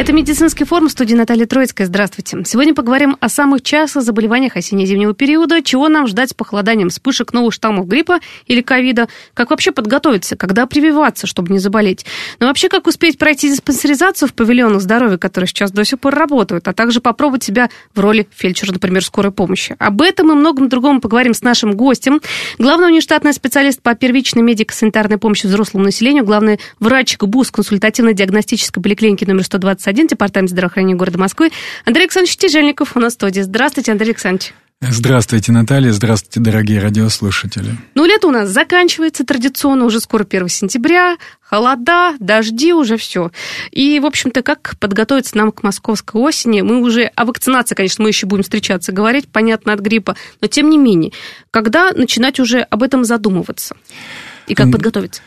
Это медицинский форум в студии Наталья Троицкая. Здравствуйте. Сегодня поговорим о самых частых заболеваниях осенне-зимнего периода, чего нам ждать с похолоданием вспышек новых штаммов гриппа или ковида, как вообще подготовиться, когда прививаться, чтобы не заболеть. Но вообще, как успеть пройти диспансеризацию в павильонах здоровья, которые сейчас до сих пор работают, а также попробовать себя в роли фельдшера, например, скорой помощи. Об этом и многом другом поговорим с нашим гостем. Главный внештатный специалист по первичной медико-санитарной помощи взрослому населению, главный врач ГБУС консультативно-диагностической поликлиники номер 121 1, Департамент здравоохранения города Москвы. Андрей Александрович Тяжельников у нас в студии. Здравствуйте, Андрей Александрович. Здравствуйте, Наталья. Здравствуйте, дорогие радиослушатели. Ну, лето у нас заканчивается традиционно, уже скоро 1 сентября, холода, дожди, уже все. И, в общем-то, как подготовиться нам к московской осени? Мы уже о вакцинации, конечно, мы еще будем встречаться, говорить, понятно, от гриппа, но тем не менее, когда начинать уже об этом задумываться? И как подготовиться?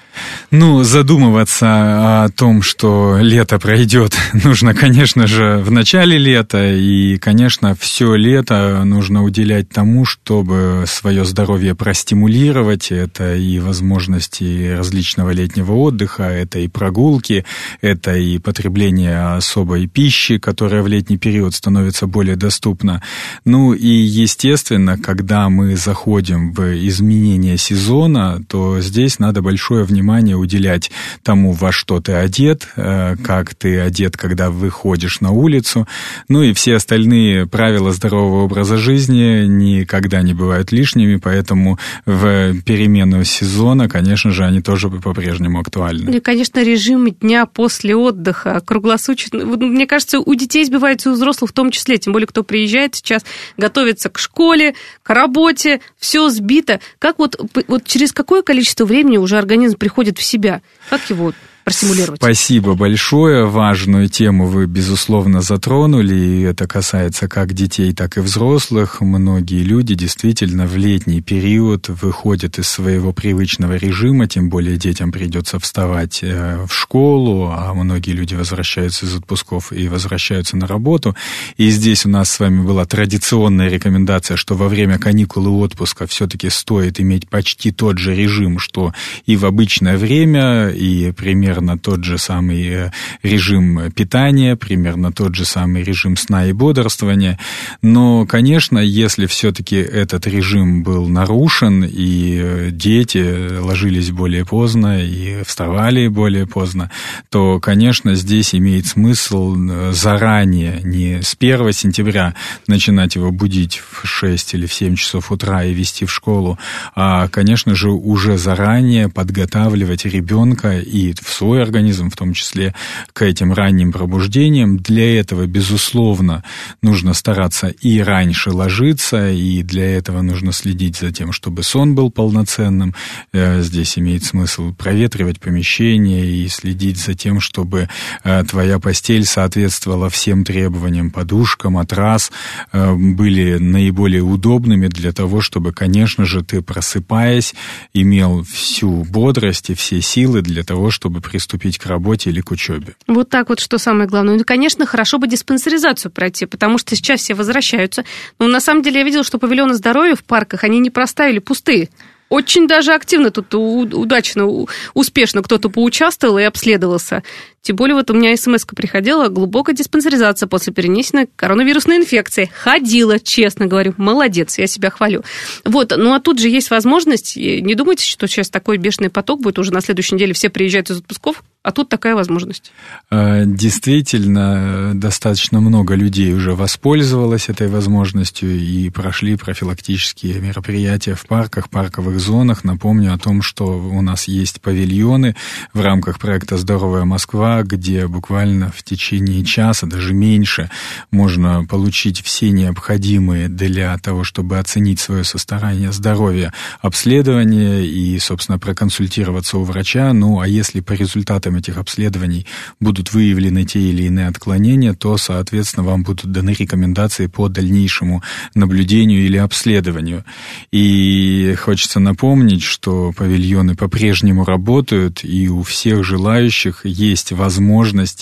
Ну, задумываться о том, что лето пройдет, нужно, конечно же, в начале лета. И, конечно, все лето нужно уделять тому, чтобы свое здоровье простимулировать. Это и возможности различного летнего отдыха, это и прогулки, это и потребление особой пищи, которая в летний период становится более доступна. Ну и, естественно, когда мы заходим в изменение сезона, то здесь надо большое внимание уделять тому, во что ты одет, э, как ты одет, когда выходишь на улицу. Ну и все остальные правила здорового образа жизни никогда не бывают лишними, поэтому в перемену сезона, конечно же, они тоже по-прежнему актуальны. Ну и, конечно, режим дня после отдыха, круглосуточно. Мне кажется, у детей сбивается, у взрослых в том числе, тем более, кто приезжает сейчас, готовится к школе, к работе, все сбито. Как вот, вот через какое количество времени уже организм приходит в себя? Как его простимулировать. Спасибо большое. Важную тему вы, безусловно, затронули, и это касается как детей, так и взрослых. Многие люди действительно в летний период выходят из своего привычного режима, тем более детям придется вставать э, в школу, а многие люди возвращаются из отпусков и возвращаются на работу. И здесь у нас с вами была традиционная рекомендация, что во время каникул и отпуска все-таки стоит иметь почти тот же режим, что и в обычное время, и примерно примерно тот же самый э, режим питания, примерно тот же самый режим сна и бодрствования. Но, конечно, если все-таки этот режим был нарушен, и э, дети ложились более поздно и вставали более поздно, то, конечно, здесь имеет смысл э, заранее, не с 1 сентября начинать его будить в 6 или в 7 часов утра и вести в школу, а, конечно же, уже заранее подготавливать ребенка и в свой организм, в том числе к этим ранним пробуждениям. Для этого, безусловно, нужно стараться и раньше ложиться, и для этого нужно следить за тем, чтобы сон был полноценным. Э, здесь имеет смысл проветривать помещение и следить за тем, чтобы э, твоя постель соответствовала всем требованиям подушка, матрас, э, были наиболее удобными для того, чтобы, конечно же, ты, просыпаясь, имел всю бодрость и все силы для того, чтобы приступить к работе или к учебе. Вот так вот, что самое главное. Ну, конечно, хорошо бы диспансеризацию пройти, потому что сейчас все возвращаются. Но на самом деле я видела, что павильоны здоровья в парках, они не проставили пустые. Очень даже активно тут удачно, успешно кто-то поучаствовал и обследовался. Тем более вот у меня смс приходила, глубокая диспансеризация после перенесенной коронавирусной инфекции. Ходила, честно говорю, молодец, я себя хвалю. Вот, ну а тут же есть возможность, не думайте, что сейчас такой бешеный поток будет, уже на следующей неделе все приезжают из отпусков, а тут такая возможность. Э, действительно, достаточно много людей уже воспользовалось этой возможностью и прошли профилактические мероприятия в парках, парковых зонах. Напомню о том, что у нас есть павильоны в рамках проекта «Здоровая Москва», где буквально в течение часа, даже меньше, можно получить все необходимые для того, чтобы оценить свое состояние здоровья, обследование и, собственно, проконсультироваться у врача. Ну, а если по результатам этих обследований будут выявлены те или иные отклонения, то, соответственно, вам будут даны рекомендации по дальнейшему наблюдению или обследованию. И хочется напомнить, что павильоны по-прежнему работают, и у всех желающих есть возможность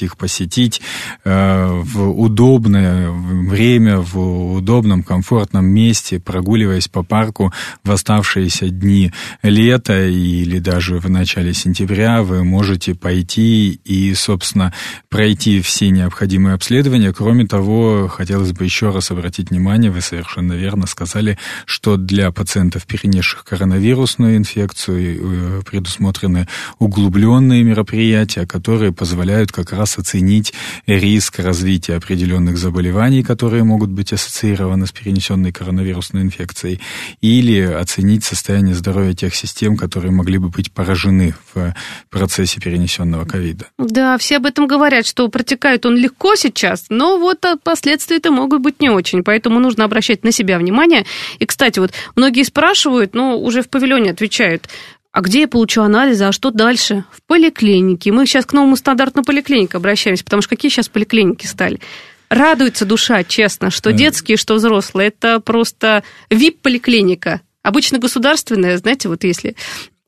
их посетить э, в удобное время, в удобном, комфортном месте, прогуливаясь по парку в оставшиеся дни лета или даже в начале сентября, вы можете пойти и, собственно, пройти все необходимые обследования. Кроме того, хотелось бы еще раз обратить внимание, вы совершенно верно сказали, что для пациентов, перенесших коронавирусную инфекцию, э, предусмотрены углубленные мероприятия, которые позволяют как раз оценить риск развития определенных заболеваний, которые могут быть ассоциированы с перенесенной коронавирусной инфекцией, или оценить состояние здоровья тех систем, которые могли бы быть поражены в процессе перенесенного ковида. Да, все об этом говорят, что протекает он легко сейчас, но вот последствия-то могут быть не очень, поэтому нужно обращать на себя внимание. И, кстати, вот многие спрашивают, но уже в павильоне отвечают, а где я получу анализы, а что дальше? В поликлинике. Мы сейчас к новому стандарту на поликлинику обращаемся, потому что какие сейчас поликлиники стали? Радуется душа, честно, что детские, что взрослые. Это просто вип-поликлиника. Обычно государственная, знаете, вот если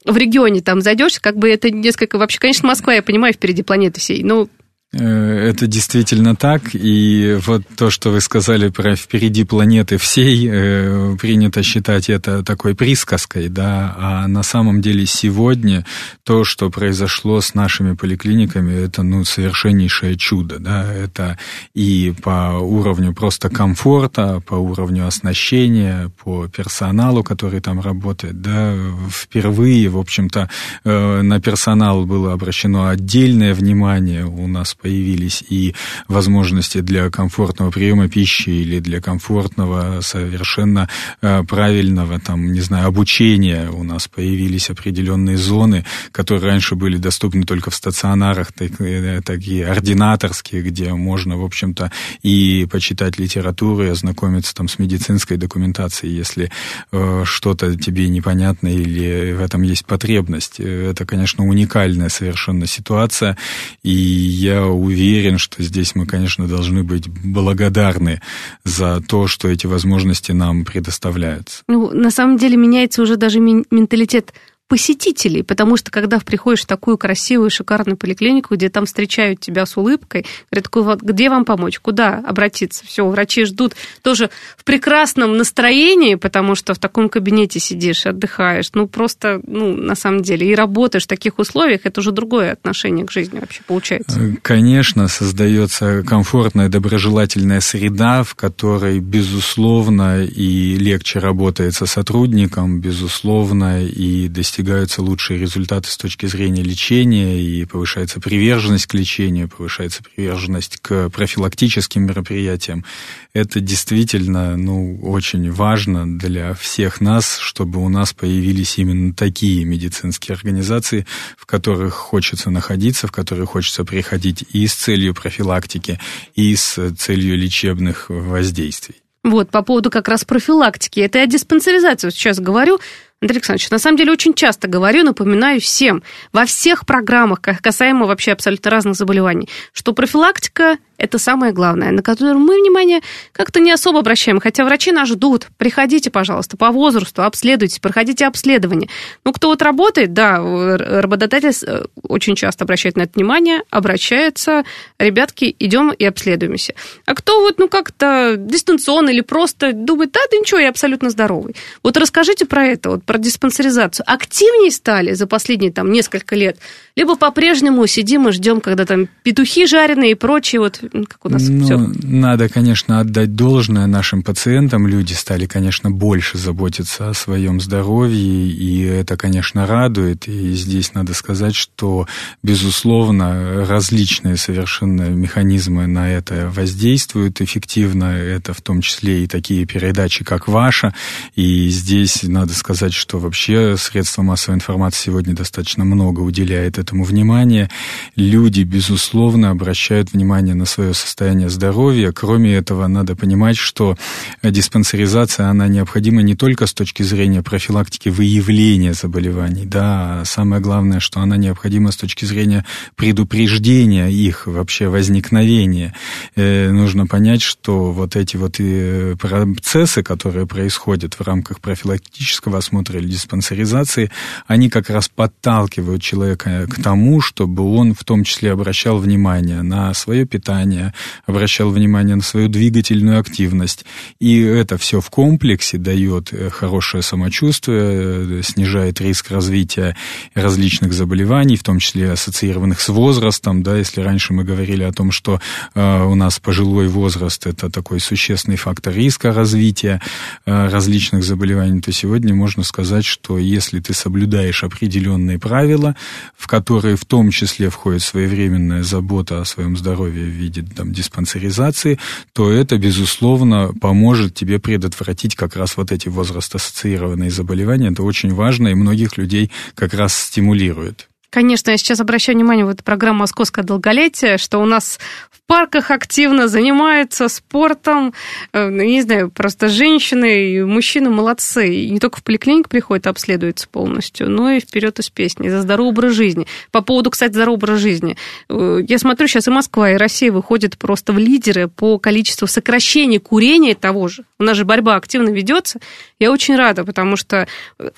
в регионе там зайдешь, как бы это несколько... Вообще, конечно, Москва, я понимаю, впереди планеты всей, но это действительно так, и вот то, что вы сказали про впереди планеты всей, э, принято считать это такой присказкой, да, а на самом деле сегодня то, что произошло с нашими поликлиниками, это, ну, совершеннейшее чудо, да, это и по уровню просто комфорта, по уровню оснащения, по персоналу, который там работает, да, впервые, в общем-то, э, на персонал было обращено отдельное внимание. У нас появились и возможности для комфортного приема пищи или для комфортного, совершенно э, правильного, там, не знаю, обучения. У нас появились определенные зоны, которые раньше были доступны только в стационарах, такие, такие ординаторские, где можно, в общем-то, и почитать литературу, и ознакомиться там с медицинской документацией, если э, что-то тебе непонятно или в этом есть потребность. Это, конечно, уникальная совершенно ситуация, и я уверен, что здесь мы, конечно, должны быть благодарны за то, что эти возможности нам предоставляются. Ну, на самом деле меняется уже даже менталитет посетителей, потому что когда приходишь в такую красивую, шикарную поликлинику, где там встречают тебя с улыбкой, говорят, где вам помочь, куда обратиться, все, врачи ждут тоже в прекрасном настроении, потому что в таком кабинете сидишь, отдыхаешь, ну просто, ну, на самом деле, и работаешь в таких условиях, это уже другое отношение к жизни вообще получается. Э, конечно, создается комфортная, доброжелательная среда, в которой, безусловно, и легче работает сотрудником, безусловно, и достигается достигаются лучшие результаты с точки зрения лечения, и повышается приверженность к лечению, повышается приверженность к профилактическим мероприятиям. Это действительно ну, очень важно для всех нас, чтобы у нас появились именно такие медицинские организации, в которых хочется находиться, в которые хочется приходить и с целью профилактики, и с целью лечебных воздействий. Вот, по поводу как раз профилактики. Это я диспансеризацию сейчас говорю. Андрей Александрович, на самом деле очень часто говорю, напоминаю всем, во всех программах, касаемо вообще абсолютно разных заболеваний, что профилактика это самое главное, на которое мы внимание как-то не особо обращаем, хотя врачи нас ждут. Приходите, пожалуйста, по возрасту, обследуйтесь, проходите обследование. Ну, кто вот работает, да, работодатель э, очень часто обращает на это внимание, обращается, ребятки, идем и обследуемся. А кто вот, ну, как-то дистанционно или просто думает, да, да ничего, я абсолютно здоровый. Вот расскажите про это, вот про диспансеризацию. Активнее стали за последние там несколько лет? Либо по-прежнему сидим и ждем, когда там петухи жареные и прочие вот как у нас ну, все? Надо, конечно, отдать должное нашим пациентам. Люди стали, конечно, больше заботиться о своем здоровье, и это, конечно, радует. И здесь надо сказать, что, безусловно, различные совершенно механизмы на это воздействуют эффективно. Это в том числе и такие передачи, как ваша. И здесь надо сказать, что вообще средства массовой информации сегодня достаточно много уделяет этому внимания. Люди, безусловно, обращают внимание на свое состояние здоровья. Кроме этого, надо понимать, что диспансеризация, она необходима не только с точки зрения профилактики выявления заболеваний, да, а самое главное, что она необходима с точки зрения предупреждения их вообще возникновения. Э, нужно понять, что вот эти вот э, процессы, которые происходят в рамках профилактического осмотра или диспансеризации, они как раз подталкивают человека к тому, чтобы он в том числе обращал внимание на свое питание, обращал внимание на свою двигательную активность. И это все в комплексе дает э, хорошее самочувствие, э, снижает риск развития различных заболеваний, в том числе ассоциированных с возрастом. Да, если раньше мы говорили о том, что э, у нас пожилой возраст это такой существенный фактор риска развития э, различных заболеваний, то сегодня можно сказать, что если ты соблюдаешь определенные правила, в которые в том числе входит своевременная забота о своем здоровье в виде там, диспансеризации, то это, безусловно, поможет тебе предотвратить как раз вот эти возраст-ассоциированные заболевания. Это очень важно, и многих людей как раз стимулирует. Конечно, я сейчас обращаю внимание, вот программа «Московское долголетие», что у нас в парках активно занимаются спортом, э, ну, не знаю, просто женщины и мужчины молодцы. И не только в поликлинику приходят, обследуются полностью, но и вперед из песни, за здоровый образ жизни. По поводу, кстати, здорового образа жизни. Э, я смотрю, сейчас и Москва, и Россия выходят просто в лидеры по количеству сокращения курения того же. У нас же борьба активно ведется. Я очень рада, потому что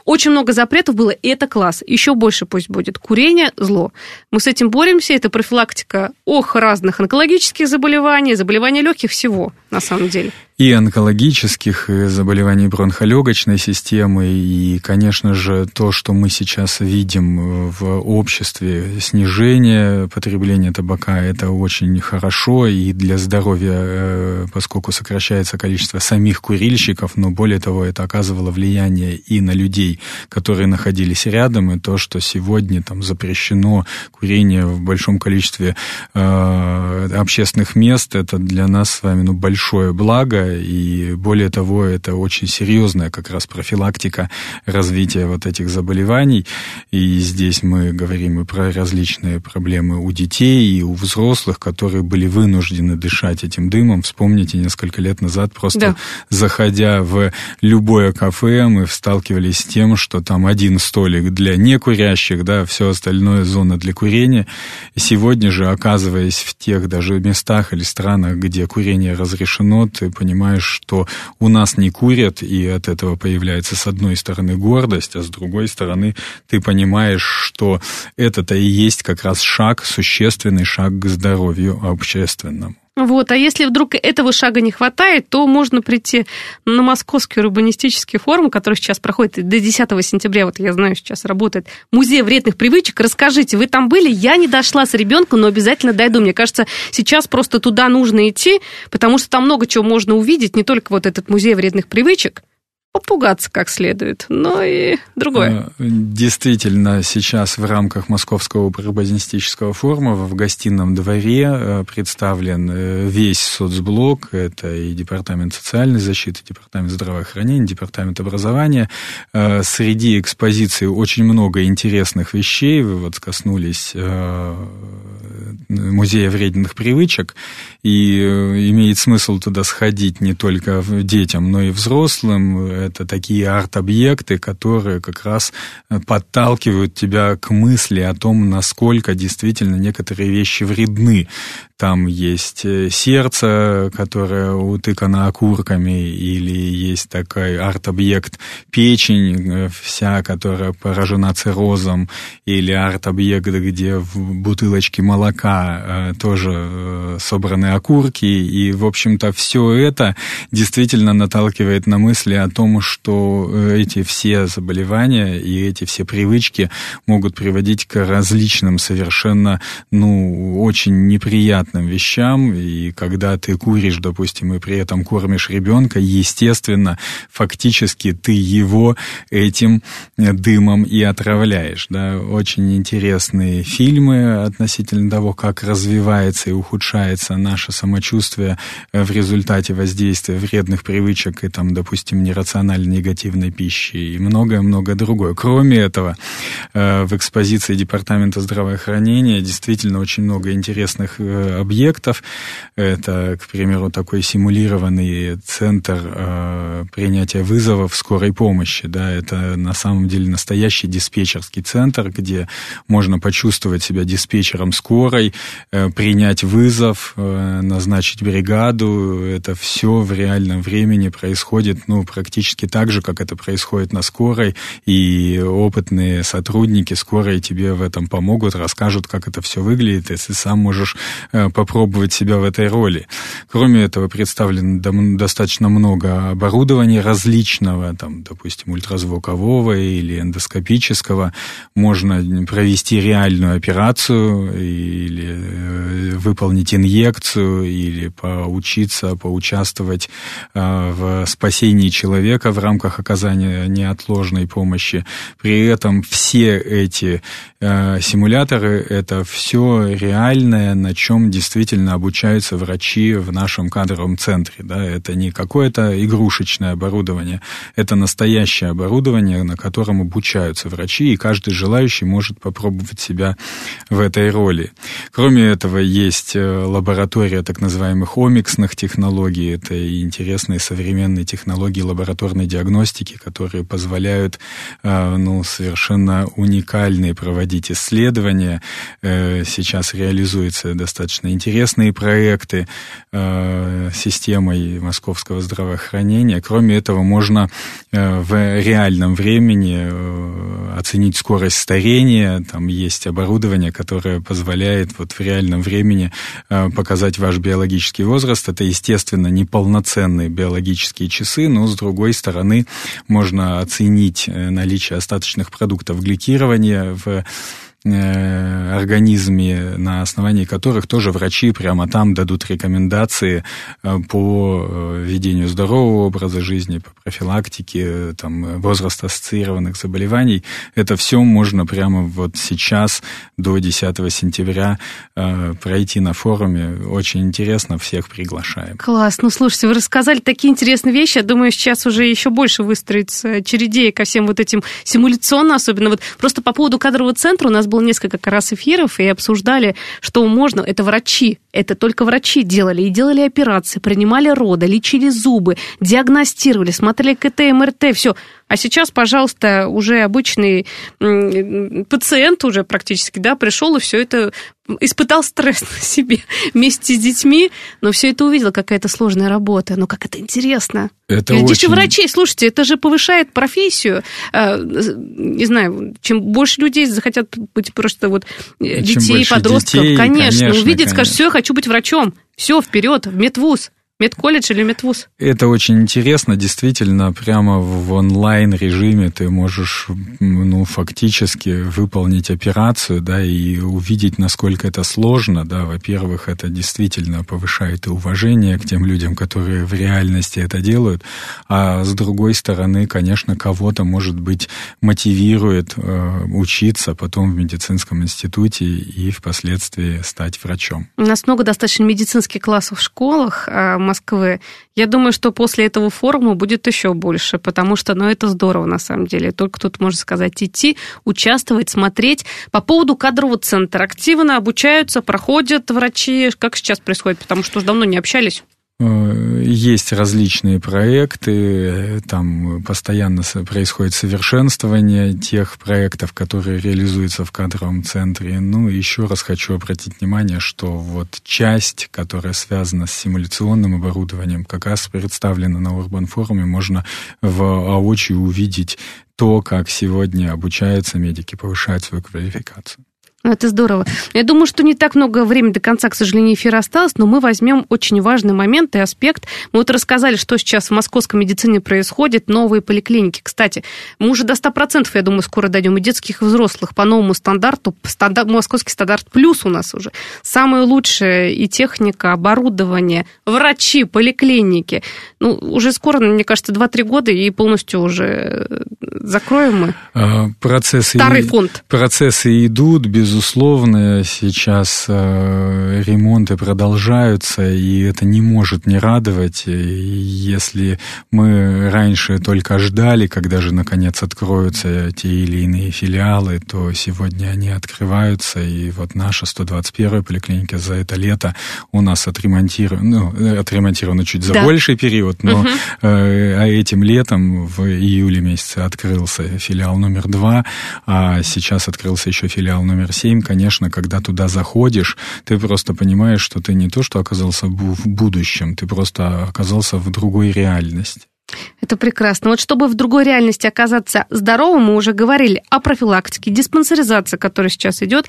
очень много запретов было, и это класс. Еще больше пусть будет. Курение – зло. Мы с этим боремся, это профилактика ох разных онкологических заболеваний, заболеваний легких, всего на самом деле. И онкологических и заболеваний бронхолегочной системы, и, конечно же, то, что мы сейчас видим в обществе, снижение потребления табака, это очень хорошо и для здоровья, э, поскольку сокращается количество самих курильщиков, но более того, это оказывало влияние и на людей, которые находились рядом, и то, что сегодня там запрещено курение в большом количестве э, общественных мест, это для нас с вами ну, большое благо, и более того, это очень серьезная как раз профилактика развития вот этих заболеваний, и здесь мы говорим и про различные проблемы у детей и у взрослых, которые были вынуждены дышать этим дымом. Вспомните, несколько лет назад просто да. заходя в любое кафе, мы сталкивались с тем, что там один столик для некурящих, да, все остальное зона для курения. Сегодня же, оказываясь в тех даже местах или странах, где курение разрешено, ты понимаешь, что у нас не курят, и от этого появляется с одной стороны гордость, а с другой стороны ты понимаешь, что это-то и есть как раз шаг, существенный шаг к здоровью общественному. Вот, а если вдруг этого шага не хватает, то можно прийти на Московский урбанистический форум, который сейчас проходит до 10 сентября, вот я знаю, сейчас работает музей вредных привычек. Расскажите, вы там были? Я не дошла с ребенком, но обязательно дойду. Мне кажется, сейчас просто туда нужно идти, потому что там много чего можно увидеть, не только вот этот музей вредных привычек, попугаться как следует, но и другое. Э, действительно, сейчас в рамках Московского урбанистического форума в гостином дворе э, представлен э, весь соцблок. Это и Департамент социальной защиты, Департамент здравоохранения, Департамент образования. Среди экспозиции очень много интересных вещей. Вы вот коснулись музея вредных привычек, и имеет смысл туда сходить не только детям, но и взрослым это такие арт-объекты, которые как раз э, подталкивают тебя к мысли о том, насколько действительно некоторые вещи вредны. Там есть э, сердце, которое утыкано окурками, или есть такой арт-объект печень э, вся, которая поражена циррозом, или арт-объект, где в бутылочке молока тоже собраны окурки, и, в общем-то, все это действительно наталкивает на мысли о том, что э, эти все заболевания и эти все привычки могут приводить к различным совершенно, ну, очень неприятным вещам. И когда ты куришь, допустим, и при этом кормишь ребенка, естественно, фактически ты его этим дымом и отравляешь. Да? Очень интересные фильмы относительно того, как развивается и ухудшается наше самочувствие в результате воздействия вредных привычек и, там, допустим, нерациональной негативной пищи и многое-многое другое. Кроме этого, в экспозиции Департамента здравоохранения действительно очень много интересных объектов. Это, к примеру, такой симулированный центр принятия вызовов скорой помощи. Да, это на самом деле настоящий диспетчерский центр, где можно почувствовать себя диспетчером скорой, э, принять вызов, э, назначить бригаду. Это все в реальном времени происходит ну, практически так же, как это происходит на скорой. И опытные сотрудники скорой тебе в этом помогут, расскажут, как это все выглядит, если сам можешь э, попробовать себя в этой роли. Кроме этого, представлено достаточно много оборудования различного, там, допустим, ультразвукового или эндоскопического. Можно провести реальную операцию или э, выполнить инъекцию или поучиться, поучаствовать э, в спасении человека в рамках оказания неотложной помощи. При этом все эти э, симуляторы — это все реальное, на чем действительно обучаются врачи в нашем кадровом центре. Да? Это не какое-то игрушечное оборудование, это настоящее оборудование, на котором обучаются врачи, и каждый желающий может попробовать себя в этой роли. Кроме этого, есть э, лаборатория так называемых омиксных технологий. Это интересные современные технологии лабораторной диагностики, которые позволяют э, ну, совершенно уникальные проводить исследования. Э, сейчас реализуются достаточно интересные проекты системой московского здравоохранения. Кроме этого, можно в реальном времени оценить скорость старения. Там есть оборудование, которое позволяет вот в реальном времени э, показать ваш биологический возраст. Это, естественно, неполноценные биологические часы, но, с другой стороны, можно оценить э, наличие остаточных продуктов гликирования в Э, организме, на основании которых тоже врачи прямо там дадут рекомендации э, по э, ведению здорового образа жизни, по профилактике там, возраст-ассоциированных заболеваний. Это все можно прямо вот сейчас, до 10 сентября, пройти на форуме. Очень интересно, всех приглашаем. Класс. Ну, слушайте, вы рассказали такие интересные вещи. Я думаю, сейчас уже еще больше выстроится чередей ко всем вот этим симуляционно, особенно вот просто по поводу кадрового центра у нас был было несколько как раз эфиров, и обсуждали, что можно, это врачи, это только врачи делали, и делали операции, принимали роды, лечили зубы, диагностировали, смотрели КТ, МРТ, все. А сейчас, пожалуйста, уже обычный пациент уже практически, да, пришел и все это испытал стресс на себе вместе с детьми, но все это увидел, какая-то сложная работа, но как это интересно. Это Глядишь, очень... врачей, слушайте, это же повышает профессию. А, не знаю, чем больше людей захотят быть просто вот э, детей, подростков, детей, конечно, конечно, увидят, скажут, все, я хочу быть врачом, все, вперед, в медвуз. Медколледж или медвуз? Это очень интересно, действительно, прямо в онлайн-режиме ты можешь, ну, фактически выполнить операцию, да, и увидеть, насколько это сложно, да, во-первых, это действительно повышает и уважение к тем людям, которые в реальности это делают, а с другой стороны, конечно, кого-то, может быть, мотивирует э, учиться потом в медицинском институте и впоследствии стать врачом. У нас много достаточно медицинских классов в школах, а Москвы. Я думаю, что после этого форума будет еще больше, потому что, ну, это здорово на самом деле. Только тут можно сказать идти, участвовать, смотреть. По поводу кадрового центра активно обучаются, проходят врачи. Как сейчас происходит? Потому что уже давно не общались. Есть различные проекты, там постоянно происходит совершенствование тех проектов, которые реализуются в кадровом центре. Ну, еще раз хочу обратить внимание, что вот часть, которая связана с симуляционным оборудованием, как раз представлена на Урбан форуме, можно воочию увидеть то, как сегодня обучаются медики, повышают свою квалификацию. Это здорово. Я думаю, что не так много времени до конца, к сожалению, эфира осталось, но мы возьмем очень важный момент и аспект. Мы вот рассказали, что сейчас в московской медицине происходит, новые поликлиники. Кстати, мы уже до 100%, я думаю, скоро дойдем и детских, и взрослых по новому стандарту. Стандарт, московский стандарт плюс у нас уже. Самое лучшее и техника, оборудование, врачи, поликлиники. Ну, уже скоро, мне кажется, 2-3 года и полностью уже закроем мы? А, процессы, Старый фонд. Процессы идут, безусловно. Сейчас э, ремонты продолжаются, и это не может не радовать. Если мы раньше только ждали, когда же наконец откроются те или иные филиалы, то сегодня они открываются. И вот наша 121-я поликлиника за это лето у нас отремонтирована, ну, отремонтирована чуть за да. больший период, но угу. а этим летом в июле месяце открылся филиал номер два, а сейчас открылся еще филиал номер семь. Конечно, когда туда заходишь, ты просто понимаешь, что ты не то, что оказался в будущем, ты просто оказался в другой реальности. Это прекрасно. Вот чтобы в другой реальности оказаться здоровым, мы уже говорили о профилактике, диспансеризации, которая сейчас идет,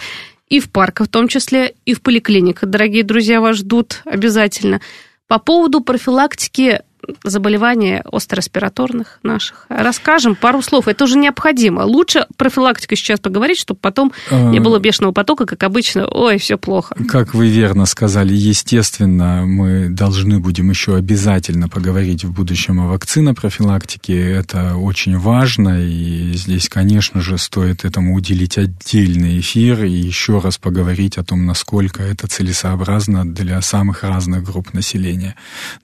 и в парках в том числе, и в поликлиниках. Дорогие друзья, вас ждут обязательно. По поводу профилактики заболевания острореспираторных наших. Расскажем пару слов. Это уже необходимо. Лучше профилактику сейчас поговорить, чтобы потом не было бешеного потока, как обычно. Ой, все плохо. Как вы верно сказали, естественно, мы должны будем еще обязательно поговорить в будущем о вакцино профилактике. Это очень важно, и здесь, конечно же, стоит этому уделить отдельный эфир и еще раз поговорить о том, насколько это целесообразно для самых разных групп населения.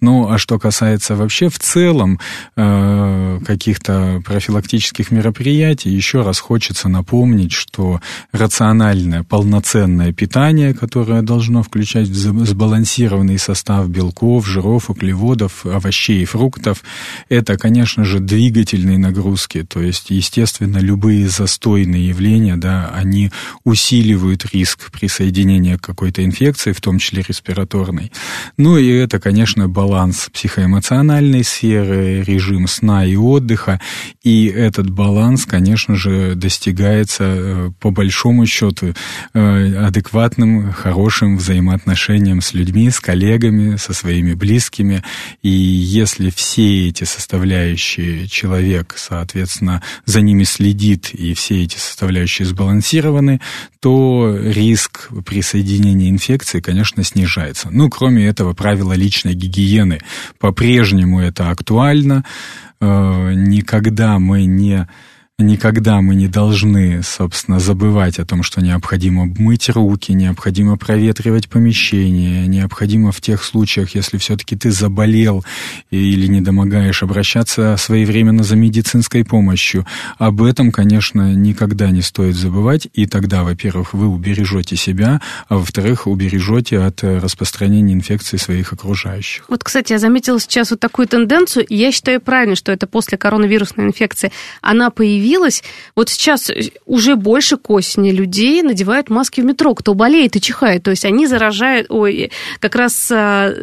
Ну, а что касается касается вообще в целом э, каких-то профилактических мероприятий, еще раз хочется напомнить, что рациональное, полноценное питание, которое должно включать сбалансированный состав белков, жиров, углеводов, овощей и фруктов, это, конечно же, двигательные нагрузки, то есть, естественно, любые застойные явления, да, они усиливают риск присоединения к какой-то инфекции, в том числе респираторной. Ну и это, конечно, баланс психоэмоциональный эмоциональной сферы, режим сна и отдыха. И этот баланс, конечно же, достигается э, по большому счету э, адекватным, хорошим взаимоотношением с людьми, с коллегами, со своими близкими. И если все эти составляющие человек, соответственно, за ними следит, и все эти составляющие сбалансированы, то риск присоединения инфекции, конечно, снижается. Ну, кроме этого, правила личной гигиены по-прежнему по-прежнему это актуально. Э, никогда мы не никогда мы не должны, собственно, забывать о том, что необходимо мыть руки, необходимо проветривать помещение, необходимо в тех случаях, если все-таки ты заболел или не домогаешь, обращаться своевременно за медицинской помощью. Об этом, конечно, никогда не стоит забывать, и тогда, во-первых, вы убережете себя, а во-вторых, убережете от распространения инфекции своих окружающих. Вот, кстати, я заметила сейчас вот такую тенденцию, и я считаю правильно, что это после коронавирусной инфекции. Она появилась появилось. Вот сейчас уже больше к осени людей надевают маски в метро, кто болеет и чихает. То есть они заражают, ой, как раз а,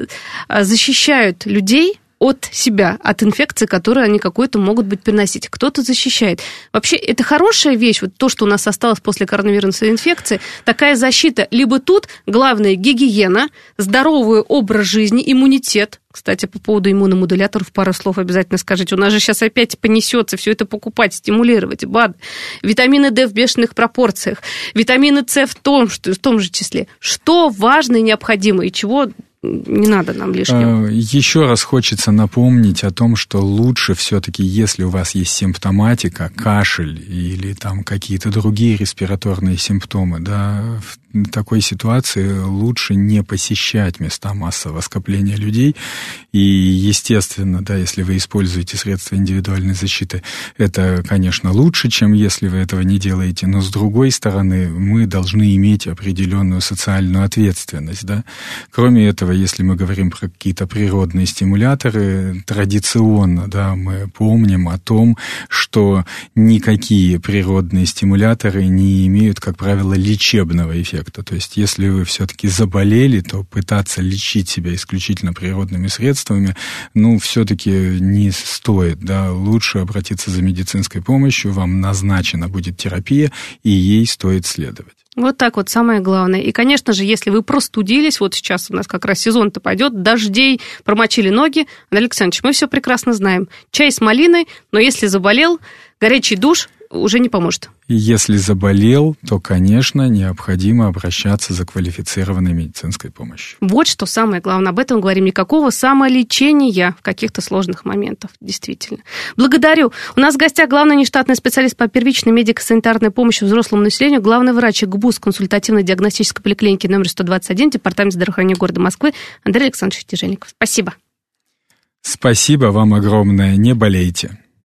а, защищают людей от себя, от инфекции, которые они какой-то могут быть переносить. Кто-то защищает. Вообще, это хорошая вещь, вот то, что у нас осталось после коронавирусной инфекции, такая защита. Либо тут главное гигиена, здоровый образ жизни, иммунитет, кстати, по поводу иммуномодуляторов пару слов обязательно скажите. У нас же сейчас опять понесется все это покупать, стимулировать. БАД, витамины D в бешеных пропорциях, витамины С в том, что, в том же числе. Что важно и необходимо, и чего не надо нам лишнего. А, Еще раз хочется напомнить о том, что лучше все-таки, если у вас есть симптоматика, кашель или там какие-то другие респираторные симптомы, да, в такой ситуации лучше не посещать места массового скопления людей. И, естественно, да, если вы используете средства индивидуальной защиты, это, конечно, лучше, чем если вы этого не делаете. Но, с другой стороны, мы должны иметь определенную социальную ответственность. Да? Кроме этого, если мы говорим про какие-то природные стимуляторы, традиционно да, мы помним о том, что никакие природные стимуляторы не имеют, как правило, лечебного эффекта. То есть, если вы все-таки заболели, то пытаться лечить себя исключительно природными средствами, ну, все-таки не стоит, да, лучше обратиться за медицинской помощью, вам назначена будет терапия, и ей стоит следовать. Вот так вот, самое главное. И, конечно же, если вы простудились, вот сейчас у нас как раз сезон-то пойдет, дождей, промочили ноги, Андрей Александрович, мы все прекрасно знаем. Чай с малиной, но если заболел, горячий душ, уже не поможет. Если заболел, то, конечно, необходимо обращаться за квалифицированной медицинской помощью. Вот что самое главное. Об этом говорим. Никакого самолечения в каких-то сложных моментах. Действительно. Благодарю. У нас в гостях главный нештатный специалист по первичной медико-санитарной помощи взрослому населению, главный врач ГБУС консультативно-диагностической поликлиники номер 121, Департамент здравоохранения города Москвы Андрей Александрович Тяжельников. Спасибо. Спасибо вам огромное. Не болейте.